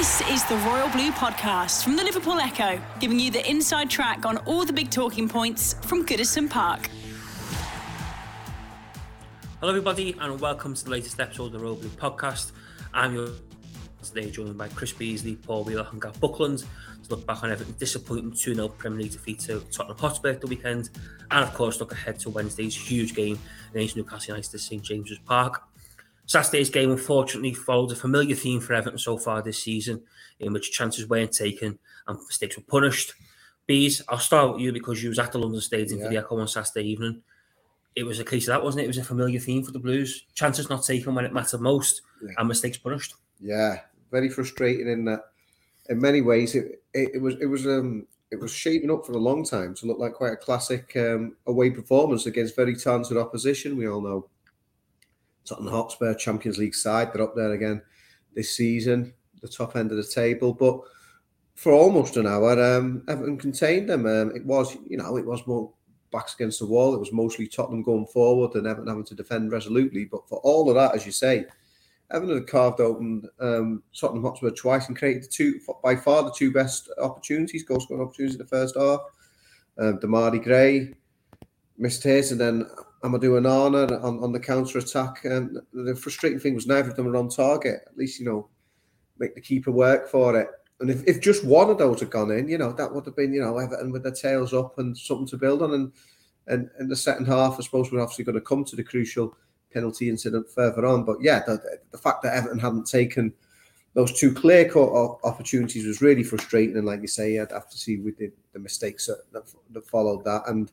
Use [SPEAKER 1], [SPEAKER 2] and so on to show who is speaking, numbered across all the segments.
[SPEAKER 1] This is the Royal Blue Podcast from the Liverpool Echo, giving you the inside track on all the big talking points from Goodison Park.
[SPEAKER 2] Hello, everybody, and welcome to the latest episode of the Royal Blue Podcast. I'm your today, joined by Chris Beasley, Paul Wheeler, and Gav Buckland to look back on Everton's disappointing 2 0 Premier League defeat to Tottenham Hotspur the weekend, and of course, look ahead to Wednesday's huge game against Newcastle United at St James's Park. Saturday's game unfortunately followed a familiar theme for Everton so far this season, in which chances weren't taken and mistakes were punished. Bees, I'll start with you because you was at the London Stadium yeah. for the Echo on Saturday evening. It was a case of that, wasn't it? It was a familiar theme for the Blues. Chances not taken when it mattered most, yeah. and mistakes punished.
[SPEAKER 3] Yeah, very frustrating in that. In many ways, it, it, it was it was um it was shaping up for a long time to look like quite a classic um, away performance against very talented opposition. We all know Tottenham Hotspur Champions League side. They're up there again this season, the top end of the table. But for almost an hour, um, Everton contained them. Um, it was, you know, it was more backs against the wall. It was mostly Tottenham going forward and Everton having to defend resolutely. But for all of that, as you say, Everton had carved open um, Tottenham Hotspur twice and created the two, by far the two best opportunities, goal scoring opportunities in the first half. Um, Demarai Gray missed his, and then Amadou Onana on, on the counter attack. And the frustrating thing was neither of them were on target. At least, you know, make the keeper work for it. And if, if just one of those had gone in, you know, that would have been, you know, Everton with their tails up and something to build on. And and in the second half, I suppose we're obviously going to come to the crucial penalty incident further on. But yeah, the, the fact that Everton hadn't taken those two clear cut opportunities was really frustrating. And like you say, I'd have to see with the, the mistakes that, that followed that. And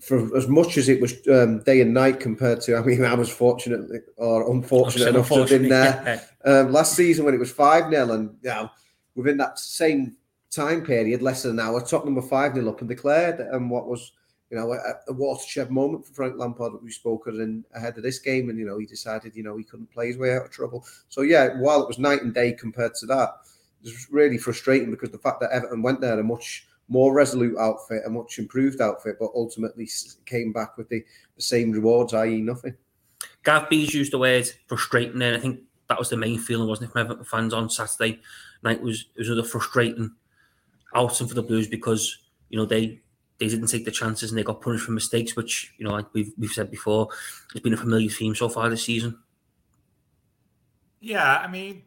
[SPEAKER 3] for as much as it was um, day and night compared to, I mean, I was fortunate or unfortunate enough to have been there um, last season when it was 5 0. And you know, within that same time period, less than an hour, Tottenham were 5 0 up and declared. And what was, you know, a, a watershed moment for Frank Lampard that we spoke of in ahead of this game. And, you know, he decided, you know, he couldn't play his way out of trouble. So, yeah, while it was night and day compared to that, it was really frustrating because the fact that Everton went there a much more resolute outfit, a much improved outfit, but ultimately came back with the, the same rewards, i.e., nothing.
[SPEAKER 2] Gav Bees used the word frustrating there. I think that was the main feeling, wasn't it, from Everton fans on Saturday night? Was it was a frustrating outing for the Blues because you know they they didn't take the chances and they got punished for mistakes, which you know, like we've we've said before, it's been a familiar theme so far this season.
[SPEAKER 4] Yeah, I mean,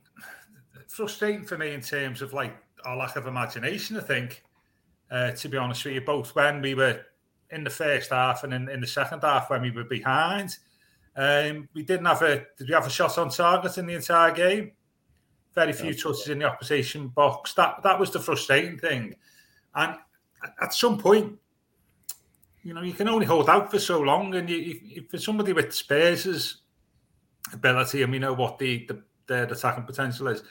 [SPEAKER 4] frustrating for me in terms of like our lack of imagination. I think uh, to be honest with you, both when we were in the first half and in, in the second half when we were behind. Um, we didn't have a did we have a shot on target in the entire game? Very few touches in the opposition box. That that was the frustrating thing. And at some point, you know, you can only hold out for so long. And you, you, for somebody with Spurs' ability, and we know what the, the their attacking potential is,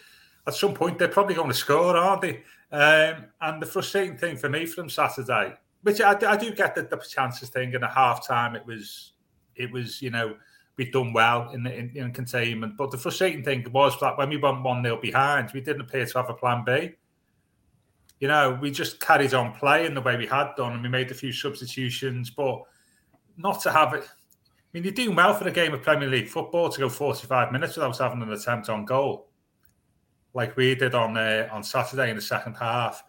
[SPEAKER 4] at some point they're probably going to score, aren't they? Um, and the frustrating thing for me from Saturday, which I, I do get the, the chances thing in a half time, it was, it was, you know, we'd done well in the in, in, containment. But the frustrating thing was that when we went 1 0 behind, we didn't appear to have a plan B. You know, we just carried on playing the way we had done and we made a few substitutions, but not to have it. I mean, you're doing well for a game of Premier League football to go 45 minutes without having an attempt on goal like we did on uh, on Saturday in the second half,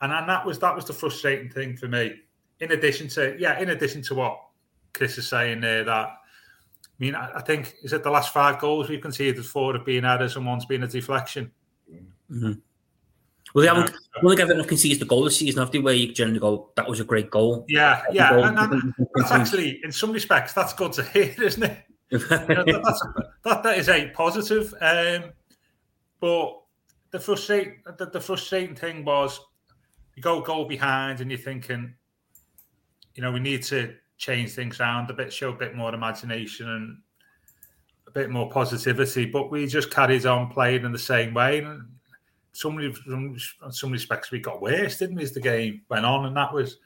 [SPEAKER 4] and and that was that was the frustrating thing for me. In addition to yeah, in addition to what Chris is saying there, that I mean, I, I think is it the last five goals we've conceded four have been errors and one's been a deflection.
[SPEAKER 2] Mm-hmm. Well, they haven't. Yeah. Well, they haven't conceded the goal this season, have they? Where you generally go, that was a great goal.
[SPEAKER 4] Yeah, yeah, and, and that's actually, in some respects, that's good to hear, isn't it? you know, that, that, that is a positive. Um, but the frustrating the, the frustrating thing was you go goal behind and you're thinking, you know, we need to change things around a bit, show a bit more imagination and a bit more positivity. But we just carried on playing in the same way. And some, some respects we got worse, didn't we, as the game went on, and that was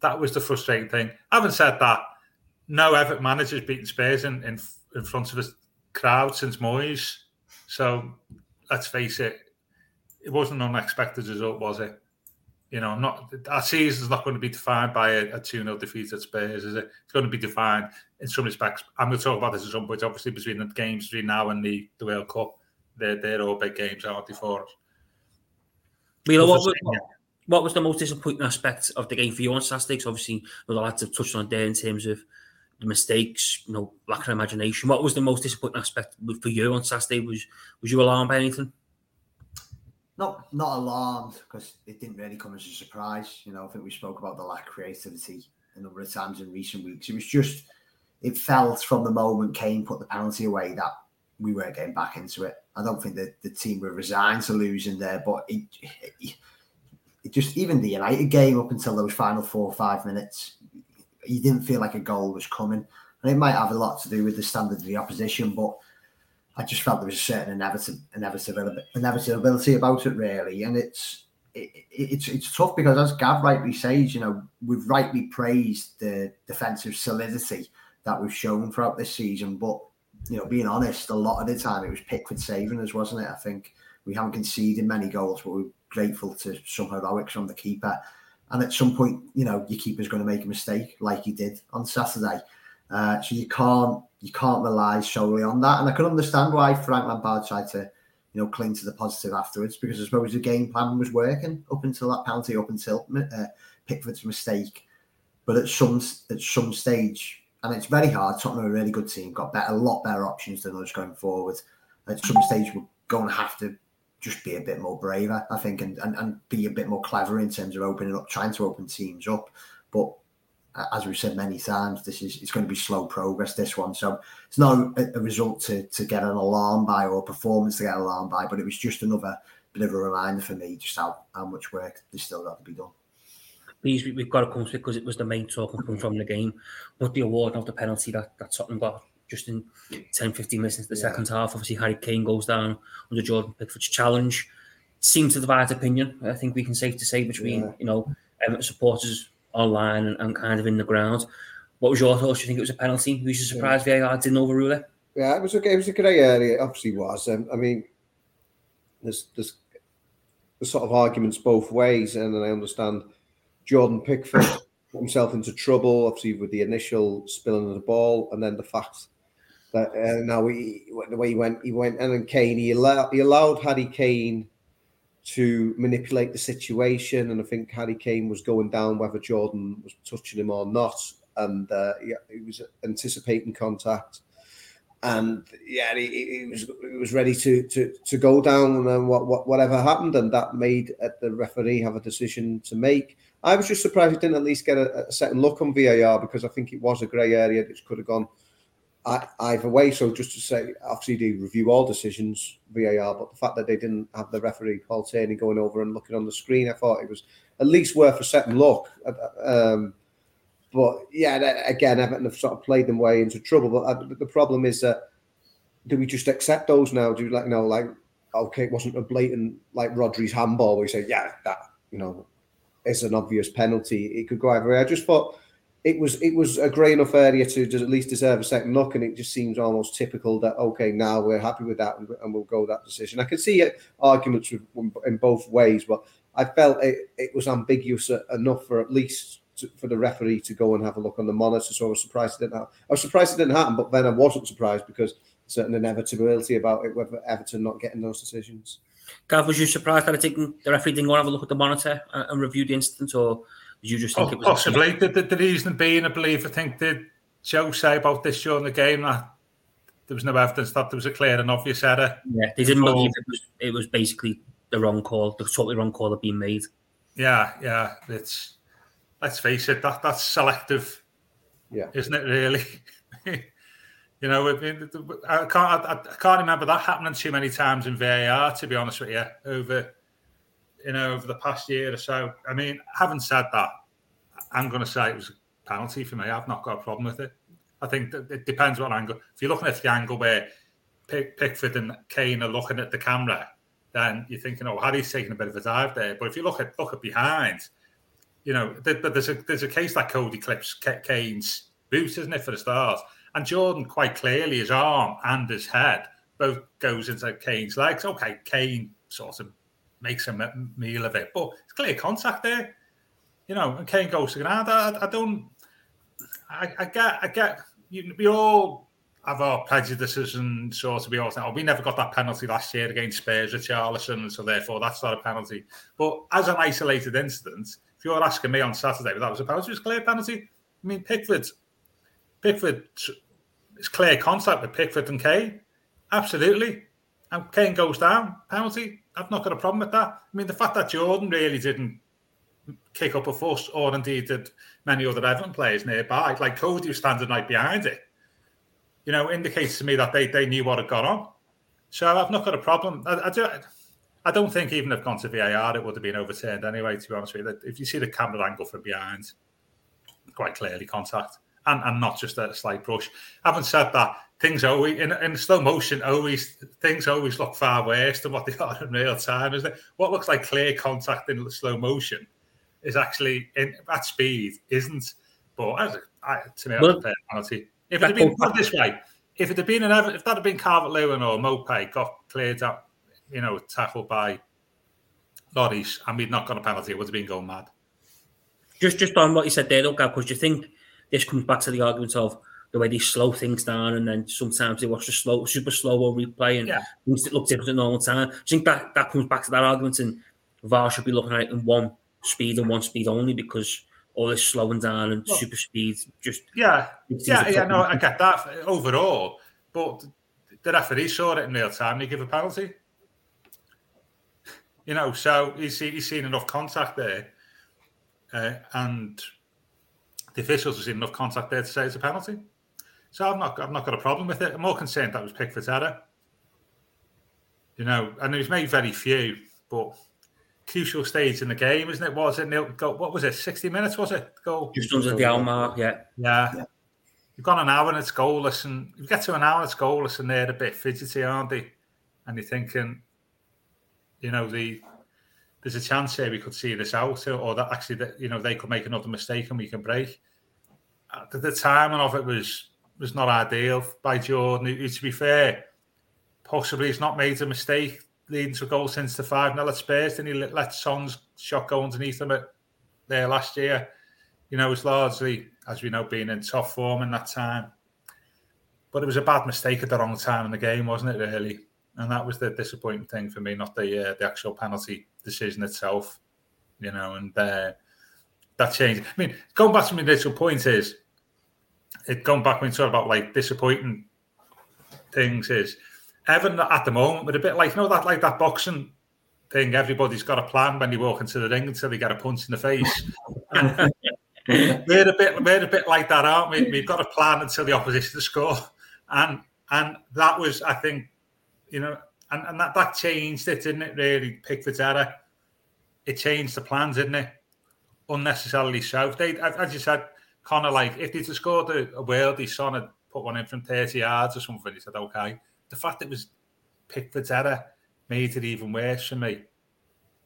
[SPEAKER 4] that was the frustrating thing. Having said that, no Everton manager's beaten Spurs in, in, in front of a crowd since Moyes. So let's face it, it wasn't an unexpected result, was it? You know, not our season's not going to be defined by a, a 2 0 defeat at Spurs, is it? It's going to be defined in some respects. I'm going to talk about this at some point, obviously, between the games between now and the, the World Cup. They're, they're all big games, aren't they, for us?
[SPEAKER 2] What, what, what, was the most disappointing aspect of the game for you on Saturday? Because obviously, the lads have touched on there in terms of the mistakes, you know, lack of imagination. What was the most disappointing aspect for you on Saturday? Was was you alarmed by anything?
[SPEAKER 5] Not not alarmed because it didn't really come as a surprise. You know, I think we spoke about the lack of creativity a number of times in recent weeks. It was just it felt from the moment Kane put the penalty away that we weren't getting back into it. I don't think that the team were resigned to losing there, but it, it, it just even the United game up until those final four or five minutes, you didn't feel like a goal was coming. And it might have a lot to do with the standard of the opposition, but I just felt there was a certain inevitability, inevitability about it, really. And it's it, it's it's tough because, as Gav rightly says, you know, we've rightly praised the defensive solidity that we've shown throughout this season. But you know, being honest, a lot of the time it was Pickford saving us, wasn't it? I think we haven't conceded many goals, but we're grateful to some heroics from the keeper. And at some point, you know, your keeper's going to make a mistake, like he did on Saturday. Uh, so you can't you can't rely solely on that. And I can understand why Frank Lampard tried to, you know, cling to the positive afterwards because I suppose the game plan was working up until that penalty, up until uh, Pickford's mistake. But at some at some stage, and it's very hard. Tottenham are a really good team, got better, a lot better options than us going forward. At some stage, we're going to have to just be a bit more braver, I think, and, and, and be a bit more clever in terms of opening up, trying to open teams up. But as we've said many times, this is it's going to be slow progress. This one, so it's not a, a result to to get an alarm by or performance to get an alarm by, but it was just another bit of a reminder for me just how how much work there's still got to be done.
[SPEAKER 2] Please, we've got to come to it because it was the main talking point from the game. But the award of the penalty that, that Tottenham got just in 10, 15 minutes into the yeah. second half, obviously Harry Kane goes down under Jordan Pickford's challenge. Seems to divide opinion. I think we can safe to say between yeah. you know Everton supporters online and, and, kind of in the ground. What was your thoughts? Do you think it was a penalty? Was you surprised yeah. VAR didn't overrule it?
[SPEAKER 3] Yeah, it was a it was a grey area. It obviously was. Um, I mean, there's there's the sort of arguments both ways, and I understand Jordan Pickford put himself into trouble, obviously with the initial spilling of the ball, and then the fact that uh, now he the way he went, he went, and then Kane, he allowed he allowed Harry Kane to manipulate the situation, and I think Harry Kane was going down whether Jordan was touching him or not, and uh, he, he was anticipating contact and yeah, he, he, was he was ready to to to go down and what, what whatever happened, and that made uh, the referee have a decision to make. I was just surprised he didn't at least get a, a second look on VAR because I think it was a grey area that could have gone either way. So just to say, obviously they review all decisions VAR, but the fact that they didn't have the referee Paul Tierney going over and looking on the screen, I thought it was at least worth a second look. Um, but yeah, again, Everton have sort of played them way into trouble. But uh, the problem is that do we just accept those now? Do you like know like okay, it wasn't a blatant like Rodri's handball We say yeah that you know is an obvious penalty. It could go either way. I just thought it was it was a grey enough area to at least deserve a second look, and it just seems almost typical that okay, now we're happy with that and, and we'll go that decision. I can see it, arguments in both ways, but I felt it, it was ambiguous uh, enough for at least to, for the referee to go and have a look on the monitor. So I was surprised it didn't happen. I was surprised it didn't happen, but then I wasn't surprised because certain inevitability about it, whether Everton not getting those decisions.
[SPEAKER 2] Gav, was you surprised that it didn't, the referee didn't want to have a look at the monitor and, and review the incident, or did you just think oh, it was
[SPEAKER 4] possibly the, the, the, reason being? I believe I think did Joe say about this during the game that there was no evidence that there was a clear and obvious error.
[SPEAKER 2] Yeah, they didn't believe it was it was basically the wrong call, the totally wrong call had been made.
[SPEAKER 4] Yeah, yeah, it's let's face it, that that's selective, yeah, isn't it? Really. You know, I can't, I, I, can't remember that happening too many times in VAR. To be honest with you, over you know over the past year or so. I mean, having said that, I'm going to say it was a penalty for me. I've not got a problem with it. I think it depends what angle. If you're looking at the angle where Pick, Pickford and Kane are looking at the camera, then you're thinking, oh, Harry's taking a bit of a dive there. But if you look at look at behind, you know, there's a there's a case that Coady clips Kane's boot, isn't it, for the start? And Jordan quite clearly his arm and his head both goes into Kane's legs. Okay, Kane sort of makes a meal of it, but it's clear contact there. You know, and Kane goes to ground. I, I don't. I, I get. I get. You, we all have our prejudices and sort of be all oh, we never got that penalty last year against Spurs at Charleston, so therefore that's not a penalty. But as an isolated incident, if you're asking me on Saturday, well, that was a penalty, it was a clear penalty. I mean, Pickford, Pickford, it's clear contact with Pickford and Kane. Absolutely. And Kane goes down, penalty. I've not got a problem with that. I mean, the fact that Jordan really didn't kick up a fuss, or indeed did many other Everton players nearby, like Coady was standing right behind it, you know, indicates to me that they, they knew what had gone on. So I've not got a problem. I, I, do, I don't think even if gone to VAR, it would have been overturned anyway, to be honest with you. If you see the camera angle from behind, quite clearly contact and, and not just a slight brush. Having said that, things always in, in slow motion always things always look far worse than what they are in real time, isn't it? What looks like clear contact in slow motion is actually in at speed, isn't. But as I, to me, well, penalty. If it had been put this way, if it had been an if that had been Calvert Lewin or Maupay got cleared up, you know, tackled by Lloris, and we'd not got a penalty, it would have been going mad.
[SPEAKER 2] Just just on what you said there, though, because you think this comes back to the argument of the way they slow things down, and then sometimes they watch the slow, super slow or replay, and yeah. things that look different at normal time. I think that that comes back to that argument, and VAR should be looking at it in one speed and one speed only because all this slowing down and well, super speed just
[SPEAKER 4] yeah, yeah, yeah. No, I get that overall, but the referee saw it in real time. They give a penalty. You know, so he's, he's seen enough contact there, uh, and the officials have seen enough contact there to say it's a penalty. So I've not, I've not got a problem with it. I'm more concerned that was Pickford's error. You know, and he's made very few, but crucial stage in the game, isn't it? Was it? nil What was it? 60 minutes, was it?
[SPEAKER 2] Goal. Just under the hour mark,
[SPEAKER 4] yeah. Yeah. yeah. You've gone an hour and it's goalless, and you get to an hour, and it's goalless, and they're a bit fidgety, aren't they? And you're thinking, you know, the there's a chance here we could see this out, or that actually that you know they could make another mistake and we can break. Uh, the, the timing of it was was not ideal by Jordan. To be fair, possibly he's not made a mistake leading to a goal since the 5 0 at Spurs. Then he let Son's shot go underneath him at, there last year. You know, it was largely, as we know, being in top form in that time. But it was a bad mistake at the wrong time in the game, wasn't it, really? And that was the disappointing thing for me, not the uh, the actual penalty decision itself, you know, and uh, that changed. I mean, going back to my initial point is, it going back when you talk about like disappointing things is Evan at the moment, but a bit like you know that like that boxing thing. Everybody's got a plan when you walk into the ring until they get a punch in the face. we're a bit we're a bit like that, aren't we? We've got a plan until the opposition score, and and that was I think you know, and, and that that changed it, didn't it? Really, Pickford's error. It changed the plans, didn't it? Unnecessarily so. They, as you said, Connor, like if they'd scored a, a worldie, Son had put one in from 30 yards or something, he said, okay. The fact it was Pickford's error made it even worse for me.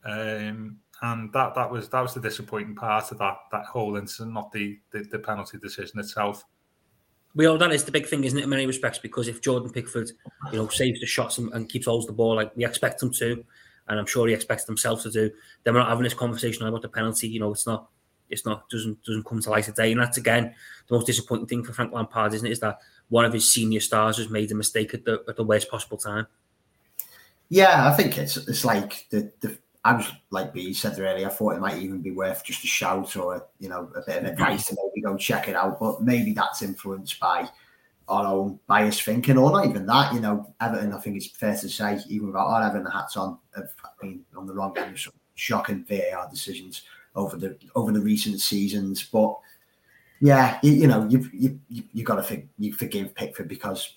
[SPEAKER 4] Um, and that that was that was the disappointing part of that that whole incident, not the the, the penalty decision itself.
[SPEAKER 2] Well, that is the big thing, isn't it, in many respects? Because if Jordan Pickford, you know, saves the shots and, and keeps holds the ball like we expect him to, and I'm sure he expects himself to do, then we're not having this conversation about the penalty. You know, it's not it's not doesn't doesn't come to light today. And that's again the most disappointing thing for Frank Lampard, isn't it? Is that one of his senior stars has made a mistake at the at the worst possible time.
[SPEAKER 5] Yeah, I think it's it's like the the I was like B said earlier. I thought it might even be worth just a shout or you know a bit of mm-hmm. advice to maybe go check it out. But maybe that's influenced by our own biased thinking, or not even that. You know, Everton. I think it's fair to say, even without our having the hats on, have been on the wrong end of some shocking VAR decisions over the over the recent seasons. But yeah, you, you know, you've you you, you got to think you forgive Pickford because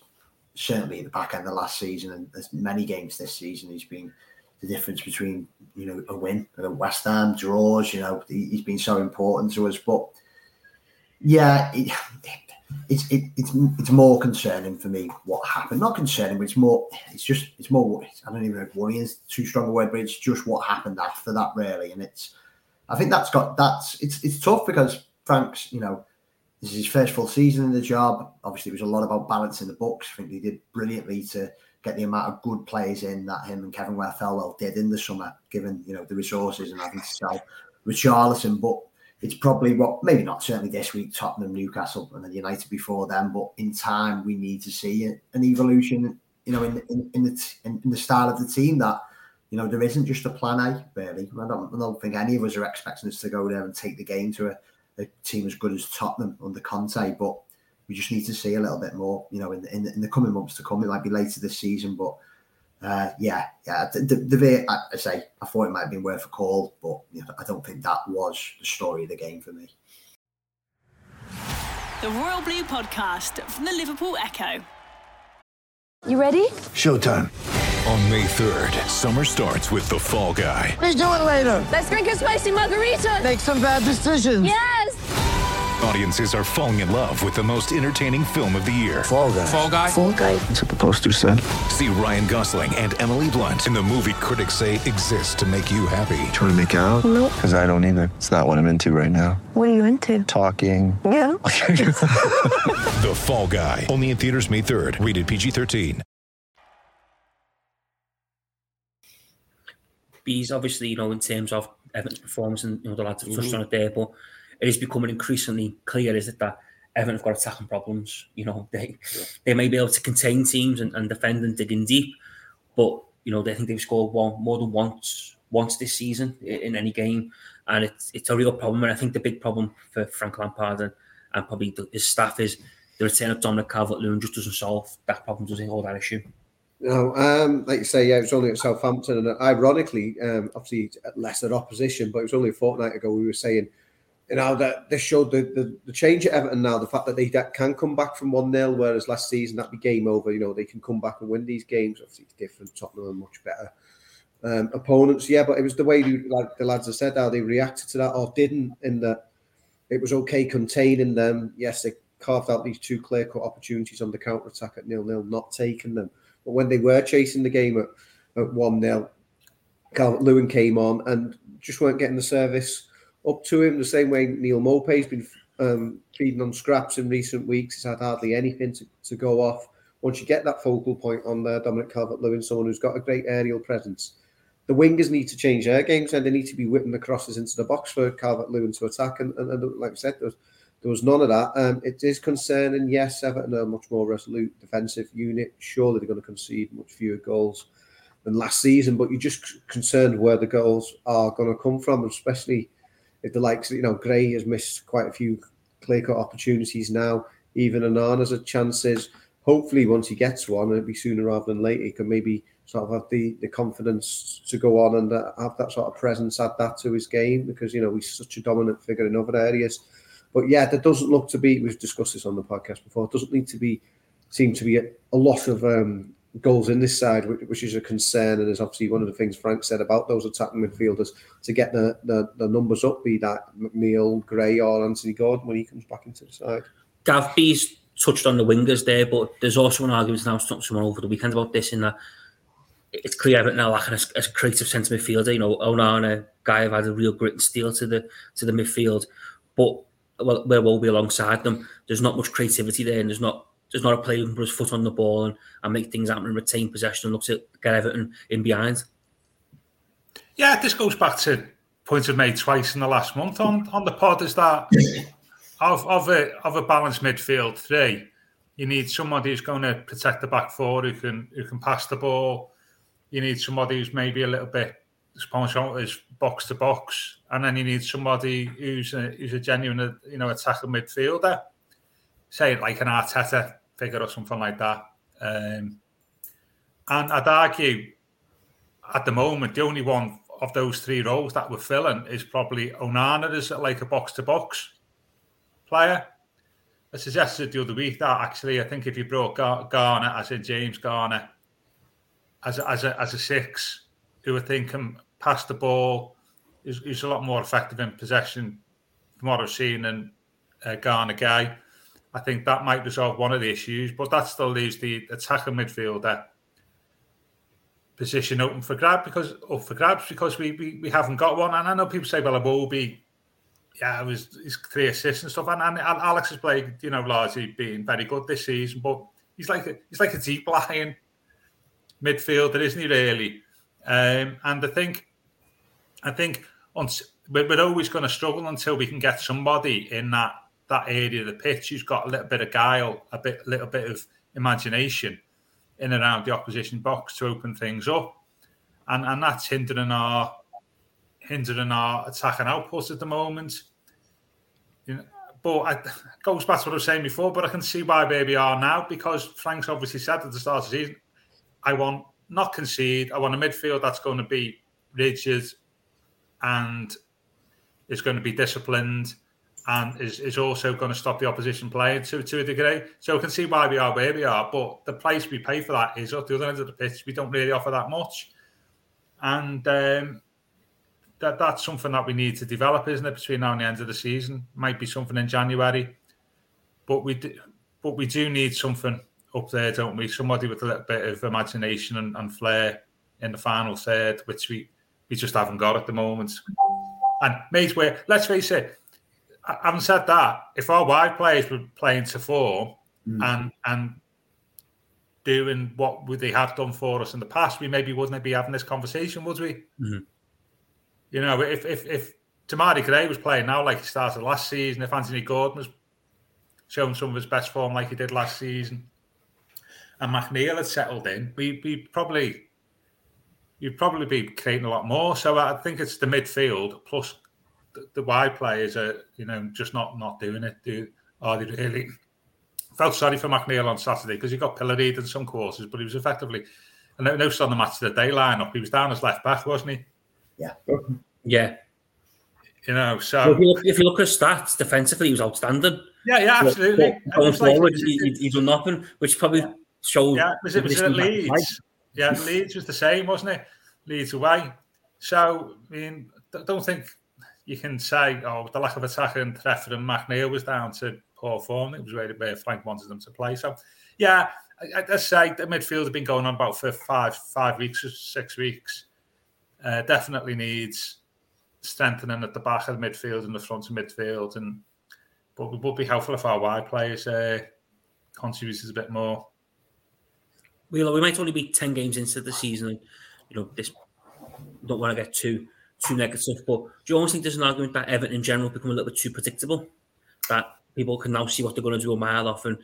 [SPEAKER 5] certainly at the back end of last season and there's many games this season he's been the difference between you know a win and a West Ham draws. You know, he, has been so important to us. But yeah, it, it's it, it's it's more concerning for me what happened. Not concerning, but it's more it's just it's more I don't even know if worrying is too strong a word, but it's just what happened after that really. And it's I think that's got that's it's it's tough because Frank's you know this is his first full season in the job. Obviously, it was a lot about balancing the books. I think he did brilliantly to get the amount of good players in that him and Kevin Ware-Thelwell did in the summer, given you know the resources and having to sell Richarlison. But it's probably what maybe not certainly this week Tottenham, Newcastle, and then United before them. But in time, we need to see an evolution. You know, in in, in the in, in the style of the team that you know there isn't just a plan A really. I don't, I don't think any of us are expecting us to go there and take the game to a, a team as good as Tottenham under Conte, but we just need to see a little bit more. You know, in in, in the coming months to come, it might be later this season, but uh, yeah, yeah. The, the, the I, I, say I thought it might have been worth a call, but you know, I don't think that was the story of the game for me.
[SPEAKER 1] The Royal Blue Podcast from the Liverpool Echo.
[SPEAKER 6] You ready?
[SPEAKER 7] Showtime. On May 3rd, summer starts with The Fall Guy.
[SPEAKER 6] Let's do it later.
[SPEAKER 8] Let's drink a spicy margarita.
[SPEAKER 6] Make some bad decisions.
[SPEAKER 8] Yes.
[SPEAKER 7] Audiences are falling in love with the most entertaining film of the year.
[SPEAKER 6] Fall guy.
[SPEAKER 7] Fall guy.
[SPEAKER 6] Fall guy.
[SPEAKER 7] That's what the poster said. See Ryan Gosling and Emily Blunt in the movie critics say exists to make you happy.
[SPEAKER 9] Trying to make it out?
[SPEAKER 6] Nope.
[SPEAKER 9] Because I don't either. It's not what I'm into right now.
[SPEAKER 6] What are you into?
[SPEAKER 9] Talking.
[SPEAKER 6] Yeah.
[SPEAKER 7] the Fall Guy. Only in theaters May 3rd. Rated PG-13.
[SPEAKER 2] Bees, obviously, you know, in terms of Everton's performance, and you know the lads have touched mm-hmm. on it there, but it is becoming increasingly clear, is it, that Everton have got attacking problems. You know, they yeah. they may be able to contain teams and, and defend and dig in deep, but you know, they think they've scored one more than once once this season in, in any game. And it's it's a real problem. And I think the big problem for Frank Lampard and, and probably the, his staff is the return of Dominic Calvert-Lewin just doesn't solve that problem, doesn't hold that issue.
[SPEAKER 3] No, um, like you say, yeah, it was only at Southampton, and ironically, um, obviously lesser opposition, but it was only a fortnight ago we were saying you know that they showed the, the, the change at Everton now, the fact that they can come back from one 0 whereas last season that'd be game over. You know they can come back and win these games. Obviously, it's different. Tottenham are much better um, opponents, yeah, but it was the way like the lads have said how they reacted to that or didn't. In that it was okay containing them. Yes, they carved out these two clear cut opportunities on the counter attack at nil nil, not taking them. But when they were chasing the game at, at one 0 Lewin came on and just weren't getting the service up to him the same way Neal Maupay's been um, feeding on scraps in recent weeks. He's had hardly anything to, to go off. Once you get that focal point on there, Dominic Calvert-Lewin, someone who's got a great aerial presence, the wingers need to change their games and they need to be whipping the crosses into the box for Calvert-Lewin to attack. And, and, and, like I said, there was, there was none of that. Um, it is concerning. Yes, Everton are a much more resolute defensive unit. Surely they're going to concede much fewer goals than last season, but you're just concerned where the goals are going to come from, especially – if the likes, you know, Gray has missed quite a few clear cut opportunities now. Even Onana's had chances. Hopefully, once he gets one, it'll be sooner rather than later. He can maybe sort of have the, the confidence to go on and uh, have that sort of presence, add that to his game because, you know, he's such a dominant figure in other areas. But yeah, there doesn't look to be, we've discussed this on the podcast before, it doesn't need to be, seem to be a, a lot of um, goals in this side, which, which, is a concern, and is obviously one of the things Frank said about those attacking midfielders to get the, the, the numbers up, be that McNeil, Gray, or Anthony Gordon when he comes back into the side.
[SPEAKER 2] Gav B's touched on the wingers there, but there's also an argument now someone over the weekend about this in that it's clear Everton now lacking a, a creative centre midfielder. You know, Onana, Gueye have had a real grit and steel to the to the midfield, but well, where will be alongside them. There's not much creativity there, and there's not there's not a player who can put his foot on the ball and, and make things happen and retain possession and look to get Everton in behind.
[SPEAKER 4] Yeah, this goes back to points I've made twice in the last month on, on the pod is that of, of, a, of a balanced midfield three, you need somebody who's going to protect the back four, who can who can pass the ball. You need somebody who's maybe a little bit responsible is box to box, and then you need somebody who's a, who's a genuine you know attacker midfielder. Say like an Arteta figure or something like that. Um, and I'd argue at the moment, the only one of those three roles that we're filling is probably Onana as like a box to box player. I suggested the other week that actually, I think if you brought Garner, as in James Garner, as a, as a, as a six, who I think can pass the ball, is, is a lot more effective in possession from what I've seen than uh, Gana Gueye. I think that might resolve one of the issues, but that still leaves the attacking midfielder position open for grab because up for grabs because we, we, we haven't got one. And I know people say, well, Iwobi, yeah, it was his three assists and stuff. And, and Alex has played, you know, largely been very good this season, but he's like a, he's like a deep lying midfielder, isn't he? Really, um, and I think I think we're always going to struggle until we can get somebody in that that area of the pitch who's got a little bit of guile, a bit, little bit of imagination in and around the opposition box to open things up, and and that's hindering our hindering our attacking output at the moment. You know, but I, it goes back to what I was saying before. But I can see why Baby are now because Frank's obviously said at the start of the season, I want not concede. I want a midfield that's going to be rigid and is going to be disciplined and is, is also going to stop the opposition playing to, to a degree. So I can see why we are where we are, but the price we pay for that is at the other end of the pitch. We don't really offer that much. And um, that that's something that we need to develop, isn't it, between now and the end of the season? Might be something in January. But we do, but we do need something up there, don't we? Somebody with a little bit of imagination and, and flair in the final third, which we, we just haven't got at the moment. And mate, where let's face it, having said that, if our wide players were playing to form mm. and and doing what they have done for us in the past, we maybe wouldn't be having this conversation, would we?
[SPEAKER 2] Mm-hmm.
[SPEAKER 4] You know, if if if Demarai Gray was playing now like he started last season, if Anthony Gordon was showing some of his best form like he did last season, and McNeil had settled in, we we probably you'd probably be creating a lot more. So I think it's the midfield plus the, the wide players are you know just not not doing it. Do are they really? Felt sorry for McNeil on Saturday because he got pilloried in some quarters, but he was effectively. I know, on the match of the day lineup, he was down as left back, wasn't he?
[SPEAKER 5] Yeah.
[SPEAKER 2] Yeah.
[SPEAKER 4] You know, so
[SPEAKER 2] well, if, you look, if, you look, at stats defensively, he was outstanding.
[SPEAKER 4] Yeah, yeah, absolutely.
[SPEAKER 2] But going forward, like, he, he, done nothing, which probably
[SPEAKER 4] yeah.
[SPEAKER 2] showed.
[SPEAKER 4] Yeah, was it, was it Leeds? Yeah, Leeds was the same, wasn't it? Leeds away. So, I mean, don't think you can say, oh, the lack of attack and Trevor and McNeil was down to poor form. It was where, where Frank wanted them to play. So, yeah, I, I say the midfield has been going on about for five five weeks or six weeks. Uh, definitely needs strengthening at the back of the midfield and the front of midfield, and but it would be helpful if our wide players uh, contributed a bit more.
[SPEAKER 2] We we might only be ten games into the season. You know, this don't want to get too too negative, but do you always think there's an argument that Everton in general become a little bit too predictable? That people can now see what they're going to do a mile off, and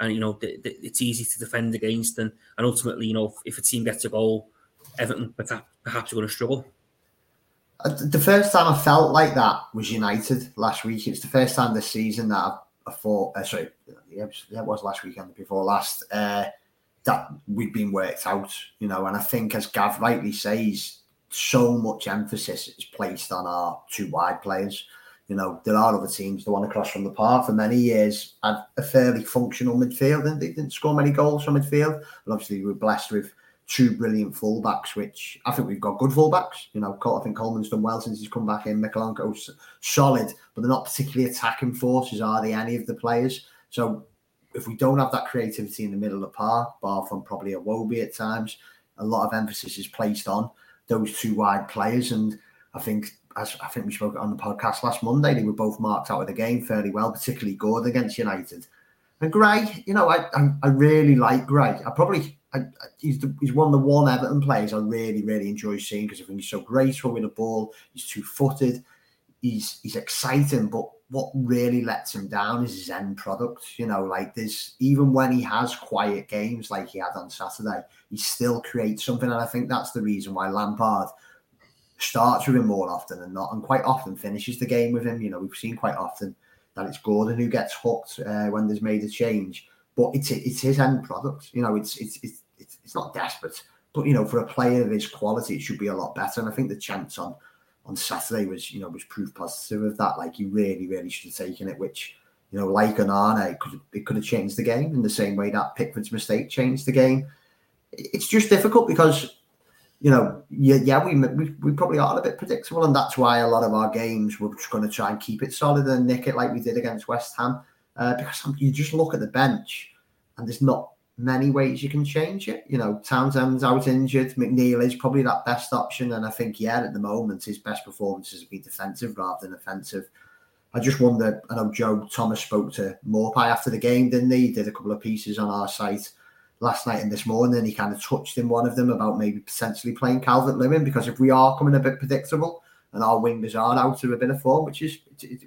[SPEAKER 2] and you know it's easy to defend against, and and ultimately, you know, if a team gets a goal, Everton perhaps are going to struggle.
[SPEAKER 5] Uh, the first time I felt like that was United last week. It's the first time this season that I, I thought, uh, sorry, yeah, it, was, yeah, it was last weekend before last, uh, that we'd been worked out, you know. And I think, as Gav rightly says, so much emphasis is placed on our two wide players. You know, there are other teams the one across from the park for many years had a fairly functional midfield and they didn't score many goals from midfield. And obviously, we were blessed with two brilliant fullbacks, which I think we've got good fullbacks. You know, I think Coleman's done well since he's come back in. Mykolenko's solid, but they're not particularly attacking forces, are they, any of the players? So if we don't have that creativity in the middle of the park, bar from probably Iwobi at times, a lot of emphasis is placed on those two wide players. And I think, as I think we spoke on the podcast last Monday, they were both marked out of the game fairly well, particularly Gordon against United. And Gray, you know, I I, I really like Gray. I probably I, he's the, he's one of the one Everton players I really really enjoy seeing because I think he's so graceful with the ball. He's two footed. He's he's exciting, but what really lets him down is his end product. You know, like this, even when he has quiet games like he had on Saturday, he still creates something. And I think that's the reason why Lampard starts with him more often than not, and quite often finishes the game with him. You know, we've seen quite often that it's Gordon who gets hooked uh, when there's made a change, but it's it's his end product. You know, it's it's it's it's, not desperate, but you know, for a player of his quality, it should be a lot better. And I think the chance on on Saturday was, you know, was proof positive of that. Like he really, really should have taken it, which, you know, like Onana, it could it could have changed the game in the same way that Pickford's mistake changed the game. It's just difficult because, you know, yeah, yeah, we, we we probably are a bit predictable, and that's why a lot of our games we're just going to try and keep it solid and nick it like we did against West Ham. uh, because you just look at the bench and there's not many ways you can change it. You know, Townsend's out injured. McNeil is probably that best option. And I think, yeah, at the moment, his best performances have been defensive rather than offensive. I just wonder, I know Joe Thomas spoke to Maupay after the game, didn't he? he? Did a couple of pieces on our site last night and this morning. He kind of touched in one of them about maybe potentially playing Calvert Lewin because if we are coming a bit predictable and our wingers are out of a bit of form, which is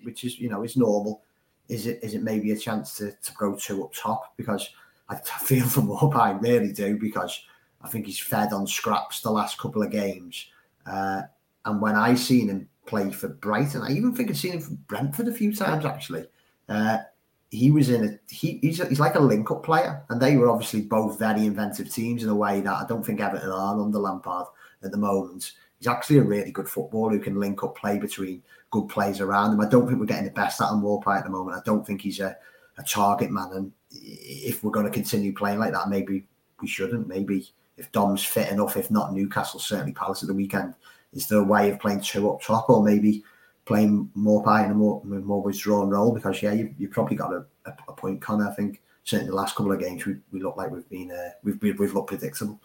[SPEAKER 5] which is you know is normal, is it is it maybe a chance to, to go two up top because I feel for Maupay, I really do, because I think he's fed on scraps the last couple of games. Uh, and when I seen him play for Brighton, I even think I've seen him for Brentford a few times actually. Uh, he was in a he, he's, he's like a link up player, and they were obviously both very inventive teams in a way that I don't think Everton are under Lampard at the moment. He's actually a really good footballer who can link up play between good players around him. I don't think we're getting the best out of Maupay at the moment. I don't think he's a, a target man, and if we're going to continue playing like that, maybe we shouldn't. Maybe if Dom's fit enough, if not Newcastle, certainly Palace at the weekend, is there a way of playing two up top or maybe playing Maupay in a more, more withdrawn role? Because, yeah, you, have probably got a, a, a, point, Connor. I think certainly the last couple of games, we, we look like we've been, uh, we've, we've looked predictable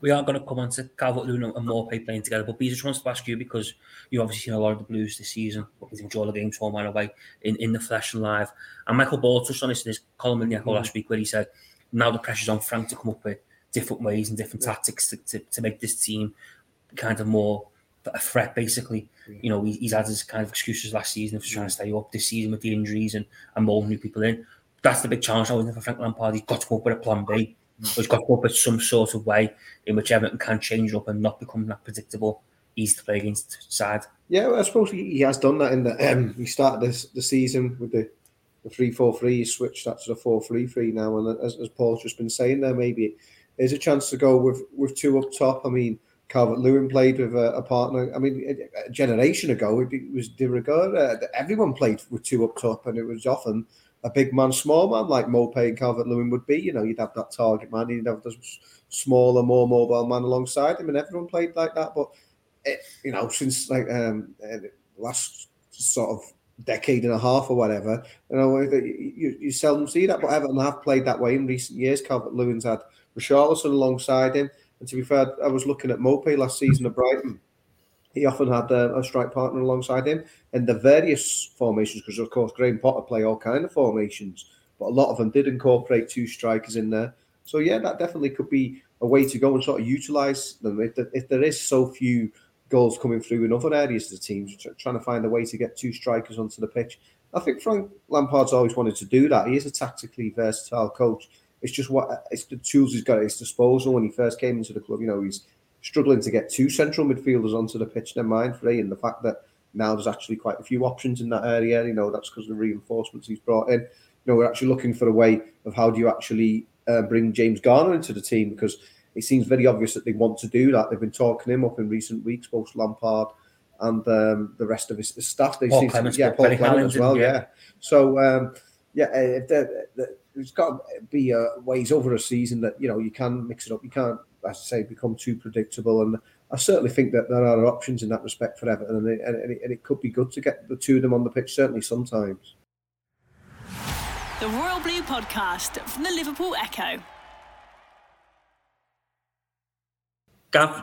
[SPEAKER 2] we aren't going to come on to Calvert Lewin and Maupay playing together. But Bees, just wants to ask you because you've obviously seen a lot of the Blues this season, enjoyed the games home and away in, in the flesh and live. And Michael Ball touched on this in his column in the Echo mm. last week where he said now the pressure's on Frank to come up with different ways and different yeah. tactics to, to, to, make this team kind of more a threat, basically. Yeah. You know, he, he's had his kind of excuses last season for trying to stay up this season with the injuries and, and molding new people in. That's the big challenge, I think, for Frank Lampard. He's got to come up with a plan B He's got to up in some sort of way in which Everton can change up and not become that predictable, easy to play against side.
[SPEAKER 3] Yeah, well, I suppose he, has done that in the. Um, he started this the season with the the three four three. He switched that to the four three three now, and as, as Paul's just been saying there, maybe there's a chance to go with with two up top. I mean, Calvert Lewin played with a, a, partner. I mean, a, a generation ago, it, it was de rigueur. Uh, everyone played with two up top, and it was often a big man, small man like Maupay and Calvert Lewin would be. You know, you'd have that target man, you'd have the smaller, more mobile man alongside him, and everyone played like that. But it, you know, since like um, uh, last sort of decade and a half or whatever, you know, you, you seldom see that. But Everton have played that way in recent years. Calvert Lewin's had Richarlison alongside him, and to be fair, I was looking at Maupay last season at Brighton he often had a, a, strike partner alongside him in the various formations because of course Graham Potter play all kind of formations but a lot of them did incorporate two strikers in there. So yeah that definitely could be a way to go and sort of utilize them. If, the, if there is so few goals coming through in other areas of the team trying to find a way to get two strikers onto the pitch I think Frank Lampard's always wanted to do that. He is a tactically versatile coach. It's just what it's the tools he's got at his disposal when he first came into the club. You know he's struggling to get two central midfielders onto the pitch, never mind three. And the fact that now there's actually quite a few options in that area, you know, that's because of the reinforcements he's brought in. You know, we're actually looking for a way of how do you actually uh, bring James Garner into the team because it seems very obvious that they want to do that. They've been talking him up in recent weeks, both Lampard and um, the rest of his, staff. They
[SPEAKER 2] Paul seem Clements,
[SPEAKER 3] to, yeah, Paul Clement as well, yeah. yeah. So um, yeah, uh, there's got to be uh, ways over a season that you know you can mix it up. You can't I say, become too predictable. And I certainly think that there are options in that respect for Everton, and it, and it, and it could be good to get the two of them on the pitch, certainly sometimes.
[SPEAKER 1] The Royal Blue Podcast from the Liverpool Echo.
[SPEAKER 2] Gav,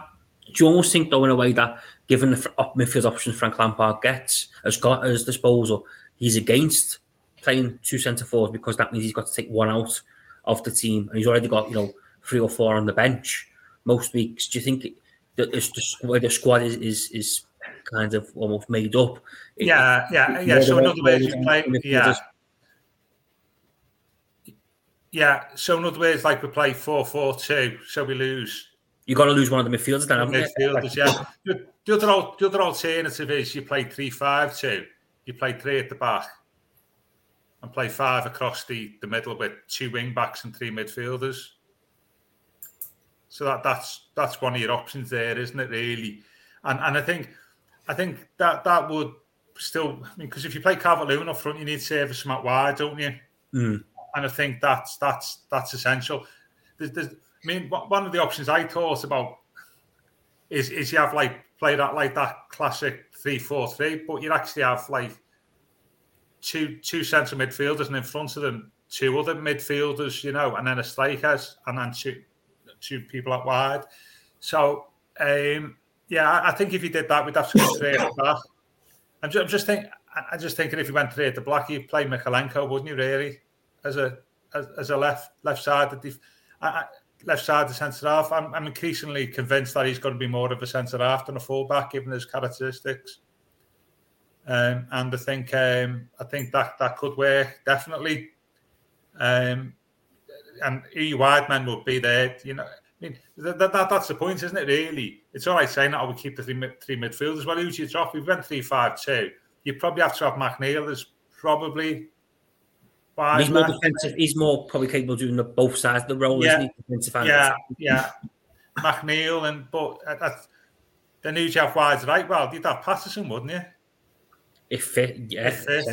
[SPEAKER 2] do you almost think, though, in a way that given the midfield options Frank Lampard gets, has got at his disposal, he's against playing two centre forwards because that means he's got to take one out of the team, and he's already got, you know, three or four on the bench most weeks. Do you think that the, where the squad is, is is kind of almost made up?
[SPEAKER 4] Yeah, yeah, yeah. So in other words, you play, yeah. Yeah, so in other words, like we play 4 4 2, so we lose.
[SPEAKER 2] You've got to lose one of the midfielders then, haven't
[SPEAKER 4] midfielders, you? yeah. The, the, other, the other alternative is you play 3 5 2, you play three at the back, and play five across the, the middle with two wing backs and three midfielders. So that that's that's one of your options there, isn't it? Really, and and I think I think that that would still I mean because if you play Lewin up front, you need to service from out wide, don't you?
[SPEAKER 2] Mm.
[SPEAKER 4] And I think that's that's that's essential. There's, there's, I mean, one of the options I thought about is is you have like play that like that classic three four three, but you actually have like two two central midfielders, and in front of them two other midfielders, you know, and then a strikers, and then two two people out wide. So um, yeah, I, think if you did that, we'd have to go three at the back. I'm just, I'm just thinking. I'm just thinking if you went three at the black, you'd play Mykolenko, wouldn't he? Really, as a as, as a left left side, def- left side, the centre half. I'm, I'm increasingly convinced that he's going to be more of a centre half than a fullback, given his characteristics. Um, and I think um, I think that that could work definitely. Um, and E wide men will be there. You know, I mean that, that, that's the point, isn't it? Really, it's all right saying that I would keep the three, three midfielders. Well, who's your drop? We went three five two. You probably have to have McNeil as probably.
[SPEAKER 2] He's more defensive. He's more probably capable of doing the, both sides of the role.
[SPEAKER 4] Yeah, yeah, yeah. McNeil and but uh, then who'd you have wide right? Well, you'd have Patterson, wouldn't you?
[SPEAKER 2] If fit, yeah.
[SPEAKER 4] If fit,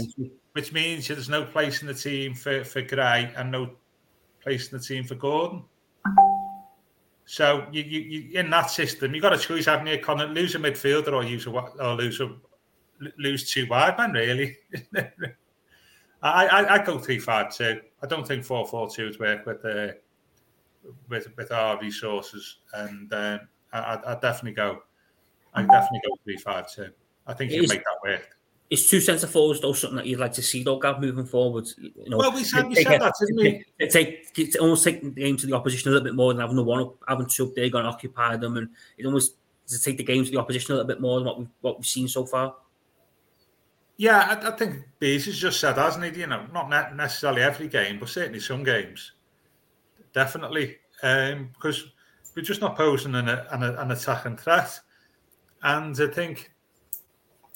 [SPEAKER 4] which means there's no place in the team for, for Gray and no place in the team for Gordon. So you, you, you in that system, you've got a choice, haven't you? Connor, lose a midfielder or use a or lose a lose two wide men, really. I, I I go three five two. I don't think four four two would work with the with with our resources, and um, I I definitely go. I definitely go three five two. I think you can make that work.
[SPEAKER 2] Is two centre forwards though something that you'd like to see though, Gav, moving forward? You know,
[SPEAKER 4] well, we said, we said that, didn't we?
[SPEAKER 2] Take, take, almost take the game to the opposition a little bit more than having the one up, having two up there, going to occupy them, and it almost to take the game to the opposition a little bit more than what we've what we've seen so far.
[SPEAKER 4] Yeah, I, I think Bees has just said, hasn't he? You know, not necessarily every game, but certainly some games, definitely, um, because we're just not posing an, an, an attacking threat, and I think